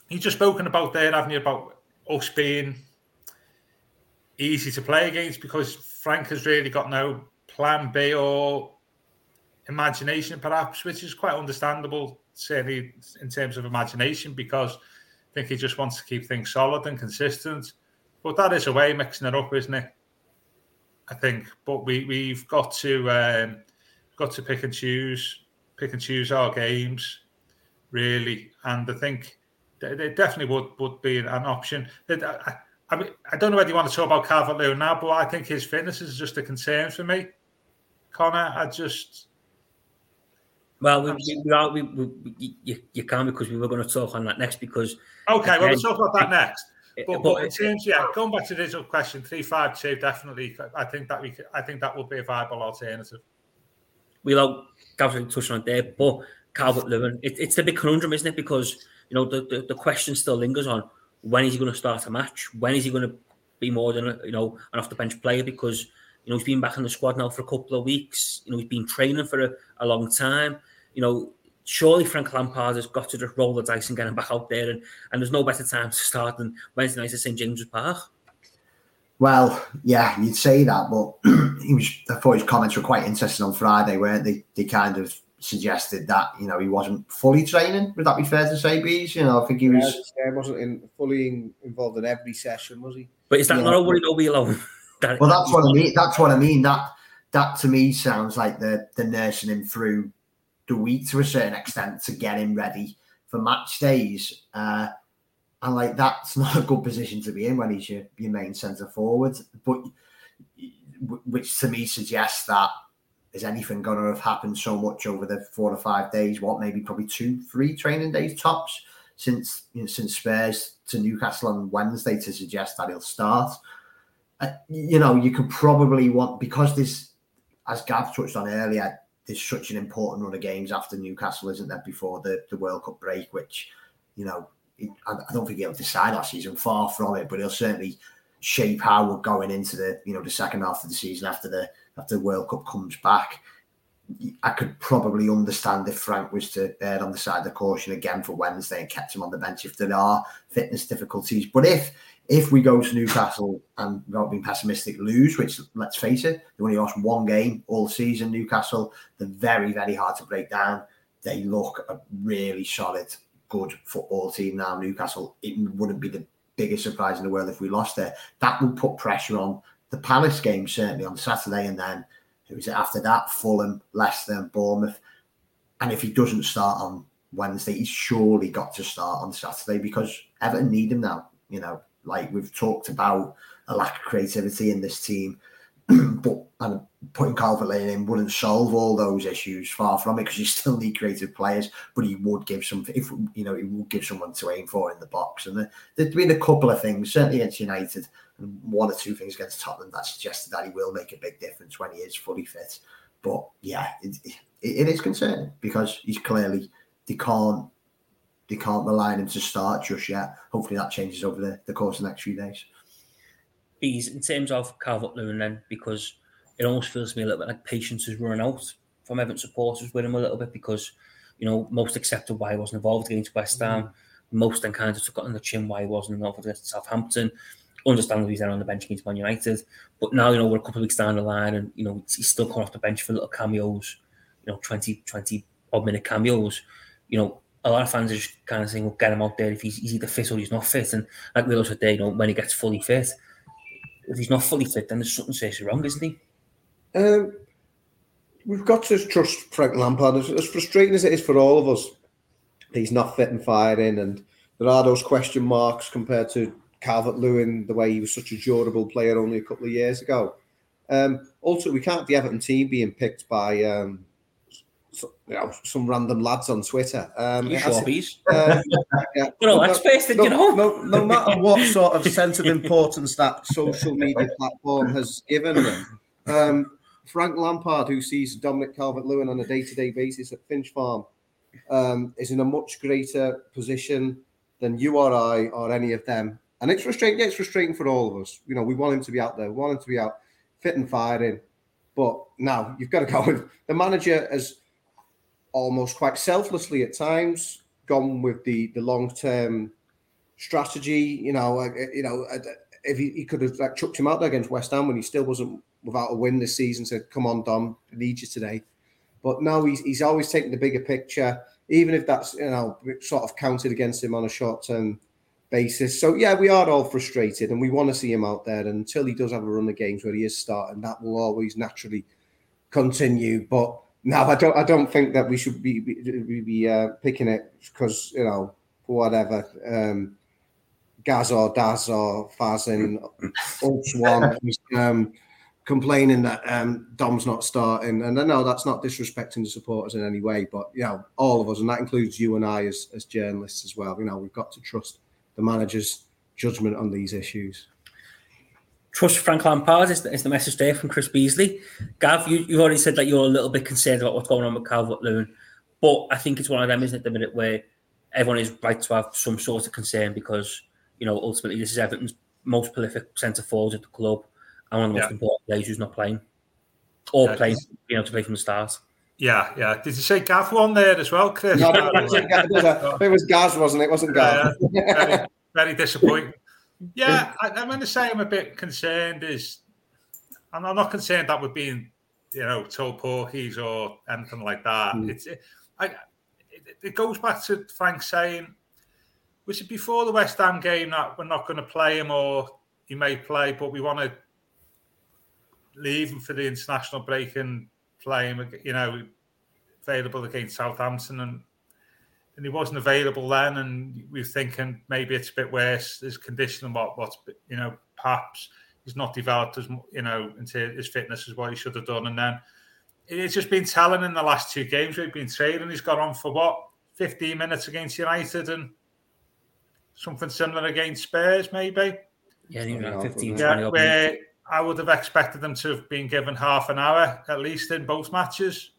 [SPEAKER 4] you just spoken about there, haven't you, about us being easy to play against because Frank has really got no plan B or imagination, perhaps, which is quite understandable, certainly in terms of imagination, because I think he just wants to keep things solid and consistent. But that is a way mixing it up, isn't it? I think. But we we've got to um, got to pick and choose, pick and choose our games, really. And I think it definitely would would be an option. I, I, mean, I don't know whether you want to talk about Calvert Lewin now, but I think his fitness is just a concern for me. Connor, I just.
[SPEAKER 2] Well, we, we, we are, we, we, you, you can because we were going to talk on that next because.
[SPEAKER 4] Okay, again, well, we'll talk about that next. But, but, in terms, yeah, going back to the original question, three five two, definitely. I think that we, I think that would be a viable alternative.
[SPEAKER 2] We'll touch on it there, but Calvert Lewin, it, it's a big conundrum, isn't it? Because you know, the, the, the question still lingers on when is he going to start a match? When is he going to be more than you know an off the bench player? Because you know he's been back in the squad now for a couple of weeks. You know he's been training for a, a long time. You know surely Frank Lampard has got to just roll the dice and get him back out there. And, and there's no better time to start than Wednesday night at St James's Park.
[SPEAKER 5] Well, yeah, you'd say that, but he was. I thought his comments were quite interesting on Friday, weren't they? They kind of suggested that you know he wasn't fully training. Would that be fair to say, Bees? You know, I think he was.
[SPEAKER 3] Yeah, he wasn't in, fully in, involved in every session, was he?
[SPEAKER 2] But is that yeah. not a worry? Don't be alone.
[SPEAKER 5] that, well, that's what I mean. That's what I mean. That that to me sounds like the the nursing him through the week to a certain extent to get him ready for match days. Uh, and like that's not a good position to be in when he's your, your main centre forward. But which to me suggests that is anything going to have happened so much over the four or five days? What maybe probably two, three training days tops since you know, since Spurs to Newcastle on Wednesday to suggest that he'll start. Uh, you know, you could probably want because this, as Gav touched on earlier, there's such an important run of games after Newcastle, isn't there? Before the the World Cup break, which you know, I don't think he'll decide our season. Far from it, but he'll certainly shape how we're going into the you know the second half of the season after the after the World Cup comes back. I could probably understand if Frank was to err on the side of the caution again for Wednesday and kept him on the bench if there are fitness difficulties. But if if we go to Newcastle and without being pessimistic lose, which let's face it, they only lost one game all season. Newcastle, they're very very hard to break down. They look a really solid, good football team now. Newcastle, it wouldn't be the biggest surprise in the world if we lost there. That would put pressure on the Palace game certainly on Saturday, and then who is it after that? Fulham, Leicester, Bournemouth. And if he doesn't start on Wednesday, he's surely got to start on Saturday because Everton need him now. You know, Like we've talked about a lack of creativity in this team, but and putting Calvert Lewin in wouldn't solve all those issues. Far from it, because you still need creative players. But he would give some, if you know, he would give someone to aim for in the box. And there, there's been a couple of things, certainly against United, one or two things against Tottenham that suggested that he will make a big difference when he is fully fit. But yeah, it, it, it is concerning because he's clearly they can't they can't rely on him to start just yet. Hopefully that changes over the, the course of the next few days.
[SPEAKER 2] Bees, in terms of Calvert Lewin, then, because it almost feels to me a little bit like patience is running out from Everton supporters with him a little bit because, you know, most accepted why he wasn't involved against West Ham. Mm. Most then kind of took it on the chin why he wasn't involved against Southampton. Understandably, he's there on the bench against Man United. But now, you know, we're a couple of weeks down the line and, you know, he's still coming off the bench for little cameos, you know, 20, 20 odd minute cameos. You know, a lot of fans are just kind of saying, well, get him out there if he's, he's either fit or he's not fit. And like Will said, they, you know, when he gets fully fit, if he's not fully fit, then there's something seriously wrong, isn't he?
[SPEAKER 3] Um, we've got to trust Frank Lampard. As, as, frustrating as it is for all of us, he's not fit and firing, and there are those question marks compared to Calvert Lewin, the way he was such a durable player only a couple of years ago. Um, also, we can't have the Everton team being picked by um, you know, some random lads on Twitter. Um,
[SPEAKER 2] you Schwabbies. Uh, yeah. well, that's no, you know.
[SPEAKER 3] No, no matter what sort of sense of importance that social media platform has given them, um, Frank Lampard, who sees Dominic Calvert-Lewin on a day-to-day basis at Finch Farm, um, is in a much greater position than you or I or any of them. And it's frustrating. Yeah, it's frustrating for all of us. You know, we want him to be out there. We want him to be out fit and firing. But now you've got to go with the manager has almost quite selflessly at times gone with the the long term strategy. You know, uh, you know, uh, if he, he, could have like chucked him out there against West Ham when he still wasn't without a win this season, said, "Come on, Dom, I need you today." But now he's he's always taking the bigger picture, even if that's you know sort of counted against him on a short term basis. So yeah, we are all frustrated, and we want to see him out there. And until he does have a run of games where he is starting, that will always naturally continue. But no, I don't. I don't think that we should be be, be uh, picking it because you know whatever. Um, Gaz or Daz or Fazin, Ulch um, complaining that um, Dom's not starting, and I know that's not disrespecting the supporters in any way, but you know all of us, and that includes you and I as as journalists as well. You know we've got to trust the manager's judgment on these issues
[SPEAKER 2] trust Frank Lampard is the, is the message there from Chris Beesley. Gav, you, you already said that you're a little bit concerned about what's going on with Calvert Lewin, but I think it's one of them, isn't it, the minute where everyone is right to have some sort of concern because, you know, ultimately this is Everton's most prolific centre forward at the club and one of the most yeah. important players who's not playing or yeah, playing, you know, to play from the start.
[SPEAKER 4] Yeah, yeah. Did you say Gav one there as well, Chris?
[SPEAKER 3] No, it was Gaz, wasn't it? It wasn't Gav.
[SPEAKER 4] Yeah, very, very disappointing. Yeah, I, I'm going to say I'm a bit concerned. Is I'm not concerned that we're being, you know, told porkies or anything like that. Mm. It's it, I, it, it goes back to Frank saying, was it before the West Ham game that we're not going to play him or he may play, but we want to leave him for the international break and play him, you know, available against Southampton and and he wasn't available then, and we were thinking maybe it's a bit worse. His condition and what what's you know perhaps he's not developed as you know into his fitness as what he should have done, and then it's just been telling in the last two games we've been trading. He's got on for what 15 minutes against United and something similar against Spurs, maybe.
[SPEAKER 2] Yeah, like 15,
[SPEAKER 4] yeah, where I would have expected them to have been given half an hour at least in both matches,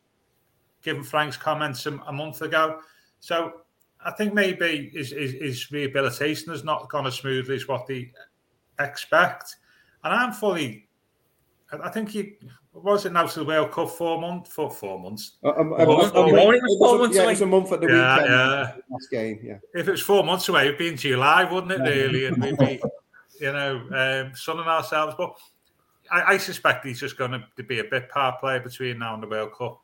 [SPEAKER 4] given Frank's comments a, a month ago. So I think maybe his, his, his, rehabilitation has not gone as smoothly as what they expect. And I'm fully, I think he was it now to the World Cup four months for four months.
[SPEAKER 3] Uh, um, it was, four months yeah, it was a month at the yeah, weekend. Yeah. Last game, yeah.
[SPEAKER 4] If it was four months away, it'd be in July, wouldn't it? Really, and maybe you know, um, sunning ourselves. But I, I suspect he's just going to be a bit part player between now and the World Cup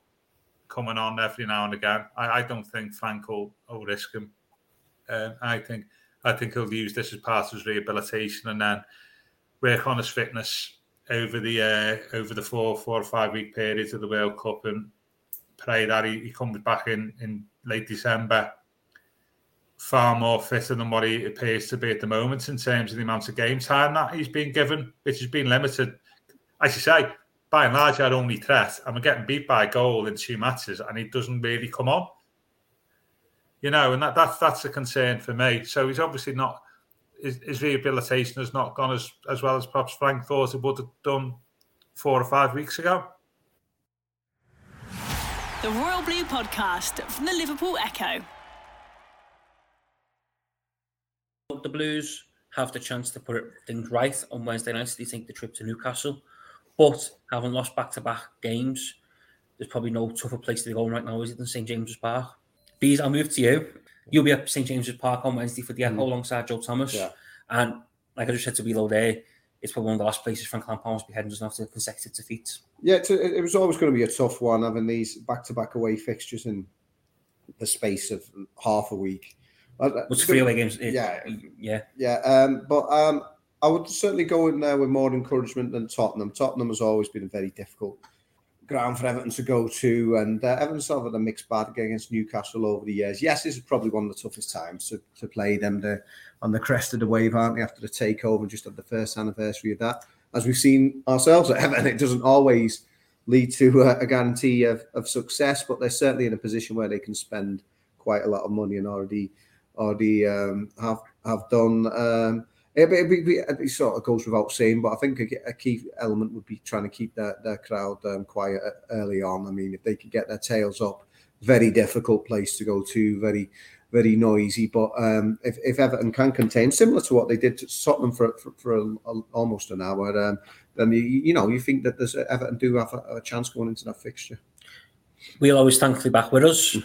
[SPEAKER 4] coming on every now and again. I, I don't think Frank will, will risk him. Um, I think I think he'll use this as part of his rehabilitation and then work on his fitness over the uh, over the four four or five week period of the World Cup and pray that he, he comes back in in late December far more fitter than what he appears to be at the moment in terms of the amount of game time that he's been given, which has been limited. As you say, by and large, our only threat, and we're getting beat by a goal in two matches, and he doesn't really come on. You know, and that, that's that's a concern for me. So he's obviously not his, his rehabilitation has not gone as, as well as perhaps Frank thought it would have done four or five weeks ago.
[SPEAKER 1] The Royal Blue Podcast from the Liverpool Echo.
[SPEAKER 2] The Blues have the chance to put things right on Wednesday night. They think the trip to Newcastle, but having lost back-to-back games, there's probably no tougher place to go right now, is it, than St James's Park? Bees, I'll move to you. You'll be at St James's Park on Wednesday for the Echo mm. alongside Joe Thomas. Yeah. And like I just said to Wheelo there, it's probably one of the last places Frank Lampard must be heading just after consecutive defeats.
[SPEAKER 3] Yeah, a, it was always going to be a tough one having these back-to-back away fixtures in the space of half a week.
[SPEAKER 2] What's three away games?
[SPEAKER 3] Yeah,
[SPEAKER 2] yeah,
[SPEAKER 3] yeah. Um, but um, I would certainly go in there with more encouragement than Tottenham. Tottenham has always been a very difficult ground for Everton to go to, and uh, Everton's have had a mixed bag against Newcastle over the years. Yes, this is probably one of the toughest times to, to play them. On the crest of the wave, aren't they? After the takeover, just at the first anniversary of that, as we've seen ourselves at Everton, it doesn't always lead to a, a guarantee of, of success, but they're certainly in a position where they can spend quite a lot of money and already already um, have have done. Um, it, it, it, sort of goes without saying, but I think a, a key element would be trying to keep their, their crowd um, quiet early on. I mean, if they could get their tails up, very difficult place to go to, very, very noisy. But um, if, if Everton can contain, similar to what they did to Tottenham for, for, for a, a, almost an hour, um, then you, you know you think that there's Everton do have a, a chance going into that fixture
[SPEAKER 2] we'll always thankfully back with us.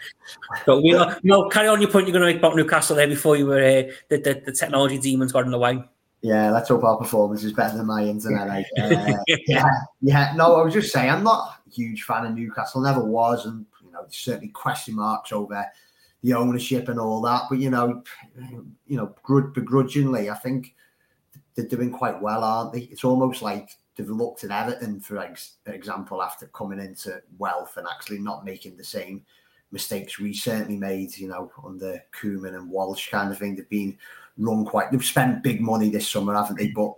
[SPEAKER 2] but we'll, no, carry on your point you're going to make about Newcastle there before you were uh, the, the, the technology demons got in the way.
[SPEAKER 5] Yeah, let's hope our performance is better than my internet. Uh, yeah, yeah. No, I was just saying, I'm not a huge fan of Newcastle. Never was, and you know, certainly question marks over the ownership and all that. But you know, you know, begrudgingly, I think they're doing quite well, aren't they? It's almost like they've looked at Everton, for ex- example, after coming into wealth and actually not making the same mistakes we certainly made, you know, under Koeman and Walsh kind of thing. They've been run quite, they've spent big money this summer, haven't they? But,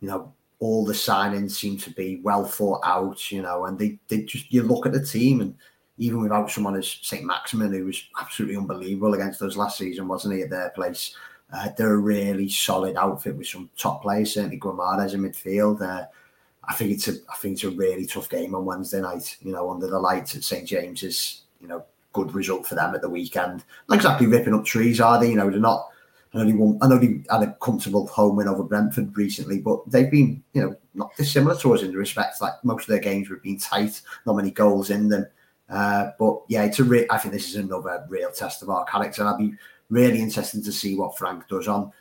[SPEAKER 5] you know, all the signings seem to be well thought out, you know, and they, they just, you look at the team and even without someone as St. Maximin, who was absolutely unbelievable against us last season, wasn't he, at their place? Uh, they're a really solid outfit with some top players, certainly Guimaraes in midfield. Uh, I think it's a I think it's a really tough game on Wednesday night. You know, under the lights at St James's. You know, good result for them at the weekend. Not exactly ripping up trees, are they? You know, they're not. I know they I know they had a comfortable home win over Brentford recently, but they've been, you know, not dissimilar to us in the respect like most of their games have been tight, not many goals in them. Uh, but yeah, it's a re- I think this is another real test of our character. I'd be really interested to see what Frank does on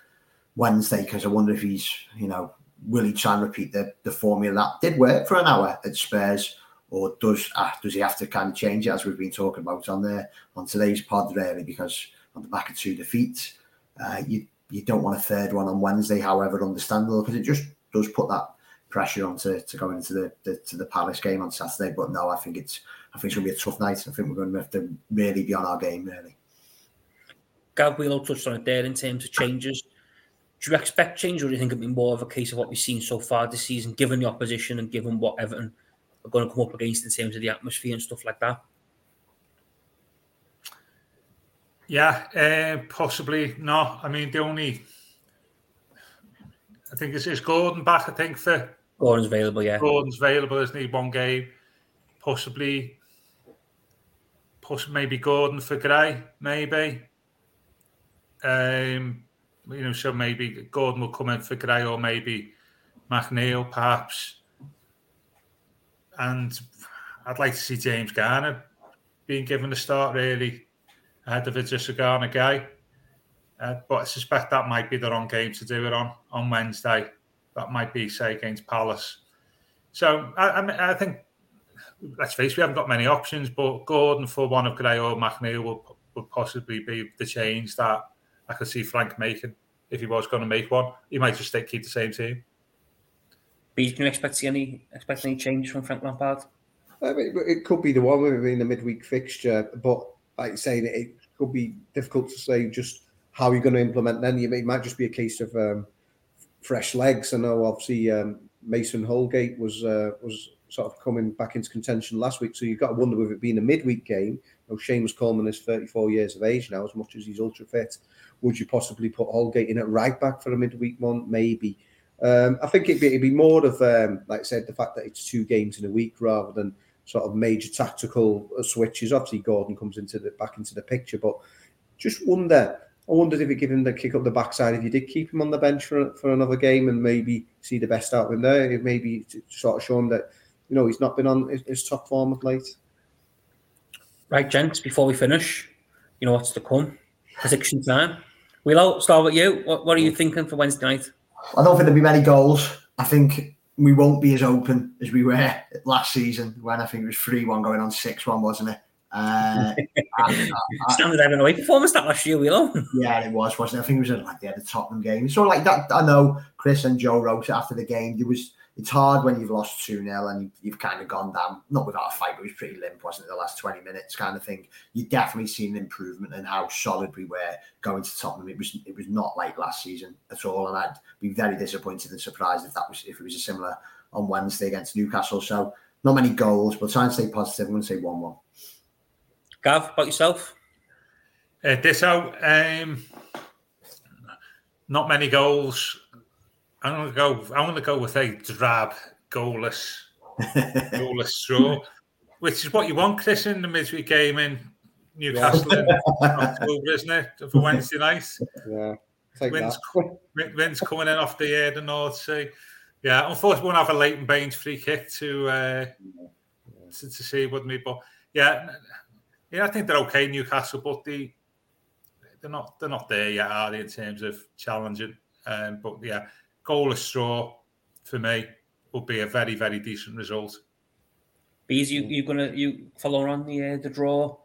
[SPEAKER 5] Wednesday because I wonder if he's, you know, will he try and repeat the, the formula that did work for an hour at Spurs, or does uh, does he have to kind of change it as we've been talking about on the on today's pod really? Because on the back of two defeats, uh, you you don't want a third one on Wednesday, however understandable, because it just does put that pressure on to, to go into the, the to the Palace game on Saturday. But no, I think it's I think it's going to be a tough night. I think we're going to have to really be on our game really.
[SPEAKER 2] Gabriel touched on it there in terms of changes do you expect change, or do you think it'll be more of a case of what we've seen so far this season, given the opposition and given what Everton are going to come up against in terms of the atmosphere and stuff like that?
[SPEAKER 4] Yeah, uh, possibly not. I mean, the only I think it's, it's Gordon back. I think for
[SPEAKER 2] Gordon's available. Yeah,
[SPEAKER 4] Gordon's available. Isn't he? One game, possibly, possibly maybe Gordon for Gray, maybe. Um, you know, so maybe Gordon will come in for Gray or maybe McNeil perhaps. And I'd like to see James Garner being given a start really ahead of a Gana Gueye. Uh, but I suspect that might be the wrong game to do it on on Wednesday. That might be say against Palace. So I, I, I think let's face it, we haven't got many options. But Gordon for one of Gray or McNeil will, will possibly be the change that I could see Frank making if he was going to make one. He might just stay, keep the same team.
[SPEAKER 2] But can you expect to see any expect any changes from Frank Lampard?
[SPEAKER 3] I mean, it could be the one maybe in the midweek fixture, but like saying it, could be difficult to say just how you're going to implement. Then it might just be a case of um, fresh legs. I know obviously um, Mason Holgate was uh, was sort of coming back into contention last week, so you've got to wonder with it being a midweek game. You know, Seamus Coleman is 34 years of age now, as much as he's ultra fit. Would you possibly put Holgate in at right back for a midweek one? Maybe. Um, I think it'd be, it'd be more of, um, like I said, the fact that it's two games in a week rather than sort of major tactical switches. Obviously, Gordon comes into the back into the picture, but just wonder. I wondered if it give him the kick up the backside if you did keep him on the bench for for another game and maybe see the best out of him there. It maybe sort of show him that you know he's not been on his, his top form of late.
[SPEAKER 2] Right, gents. Before we finish, you know what's to come. Prediction time. We'll start with you. What, what are you thinking for Wednesday night?
[SPEAKER 5] I don't think there'll be many goals. I think we won't be as open as we were last season when I think it was 3 1 going on 6 1, wasn't it? Uh,
[SPEAKER 2] Standard Everton away performance that last year, Willow.
[SPEAKER 5] Yeah, it was, wasn't it? I think it was like the, the Tottenham game. So, like that, I know Chris and Joe wrote it after the game. There was it's hard when you've lost 2 0 and you've kind of gone down, not without a fight, but it was pretty limp, wasn't it? The last 20 minutes kind of thing. You definitely seen an improvement in how solid we were going to Tottenham. It was it was not like last season at all. And I'd be very disappointed and surprised if that was if it was a similar on Wednesday against Newcastle. So not many goals, but try and stay positive. I'm going to say 1 1.
[SPEAKER 2] Gav, about yourself?
[SPEAKER 4] Uh, this out, um, not many goals. I'm gonna go. I'm gonna go with a drab, goalless, goalless draw, which is what you want, Chris, in the midweek game in Newcastle in October, isn't it, for Wednesday night?
[SPEAKER 3] Yeah,
[SPEAKER 4] wins, wins coming in off the air, the North Sea. Yeah, unfortunately, we won't have a Leighton Baines free kick to uh, to, to see, wouldn't we? But yeah, yeah, I think they're okay, Newcastle, but the they're not they're not there yet, are they, in terms of challenging? Um, but yeah, goalless draw for me would be a very very decent result.
[SPEAKER 2] Bees, you you gonna you follow on the uh, the draw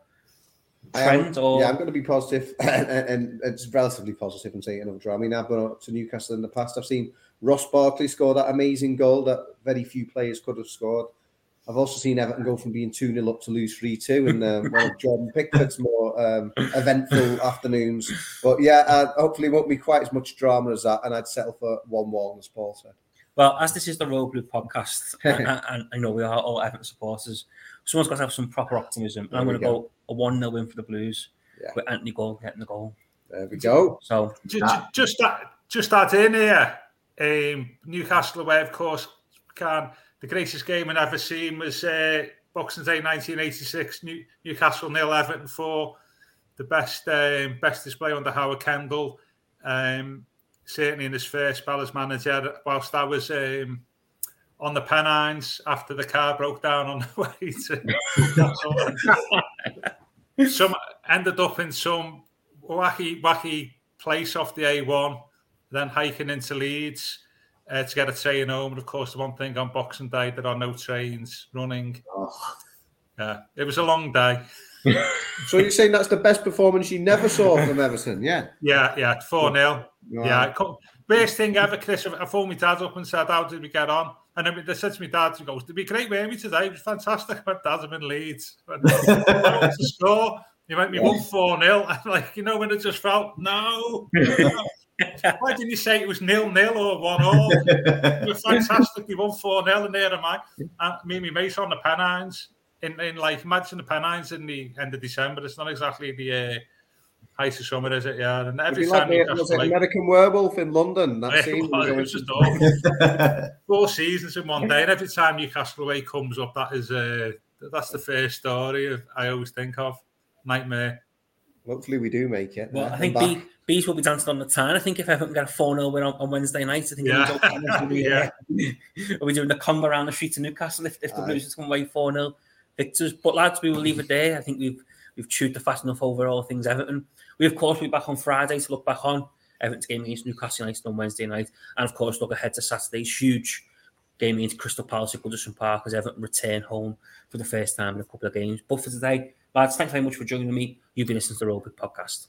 [SPEAKER 3] trend or yeah, I'm going to be positive, and, and it's relatively positive and saying another draw. I mean, I've gone to Newcastle in the past. I've seen Ross Barkley score that amazing goal that very few players could have scored. I've also seen Everton go from being 2 0 up to lose 3 2 and um, one of Jordan Pickford's more um, eventful afternoons. But yeah, uh, hopefully, it won't be quite as much drama as that. And I'd settle for 1 1, as Paul said.
[SPEAKER 2] Well, as this is the Royal Blue podcast, and, and I know we are all Everton supporters, someone's got to have some proper optimism. And I'm going to go. go a 1 0 win for the Blues yeah. with Anthony Gordon getting the goal.
[SPEAKER 3] There we go.
[SPEAKER 2] So
[SPEAKER 4] just, just that, just that in here. Um, Newcastle away, of course, can the greatest game I've ever seen was uh, Boxing Day 1986, New, Newcastle nil Everton four. The best um, best display under Howard Kendall, um, certainly in his first spell as manager. Whilst I was um, on the Pennines after the car broke down on the way to some ended up in some wacky wacky place off the A1, then hiking into Leeds uh, to get a train home. And of course, the one thing on Boxing Day, there are no trains running. Oh. Yeah, it was a long day.
[SPEAKER 3] so you're saying that's the best performance you never saw from Everton? Yeah.
[SPEAKER 4] Yeah, yeah, 4 0. Yeah. Best thing ever, Chris. I phoned my dad up and said, How did we get on? And then they said to me, Dad, he goes, It'd be great weren't we today. It was fantastic. My dad's in Leeds. to score. You me 1 4 0. I'm like, you know, when it just felt, no. Why didn't you say it was nil nil or one all? it was fantastic. We won four nil in there, and my and me and my mate on the Pennines. In, in like imagine the Pennines in the end of December. It's not exactly the uh, height of summer, is it? Yeah. And every time
[SPEAKER 3] like, was like, American Werewolf in London. That
[SPEAKER 4] it was, it was just awful. Four seasons in one day, and every time Newcastle away comes up, that is uh, that's the first story I always think of. Nightmare.
[SPEAKER 3] Hopefully, we do make it.
[SPEAKER 2] Well, I think B, Bees will be dancing on the turn. I think if Everton get a 4 0 win on, on, Wednesday night, I think yeah. we'll, be, yeah. we'll be doing the combo around the streets of Newcastle if, if the Blues just come away 4 0 victors. But lads, we will leave it there. I think we've we've chewed the fat enough over all things Everton. We, of course, will be back on Friday to look back on Everton's game against Newcastle United on Wednesday night. And, of course, look ahead to Saturday's huge game against Crystal Palace at Goodison Park as Everton return home for the first time in a couple of games. But for today, lads, thanks very much for joining me. You've been listening to the Royal Blue Podcast.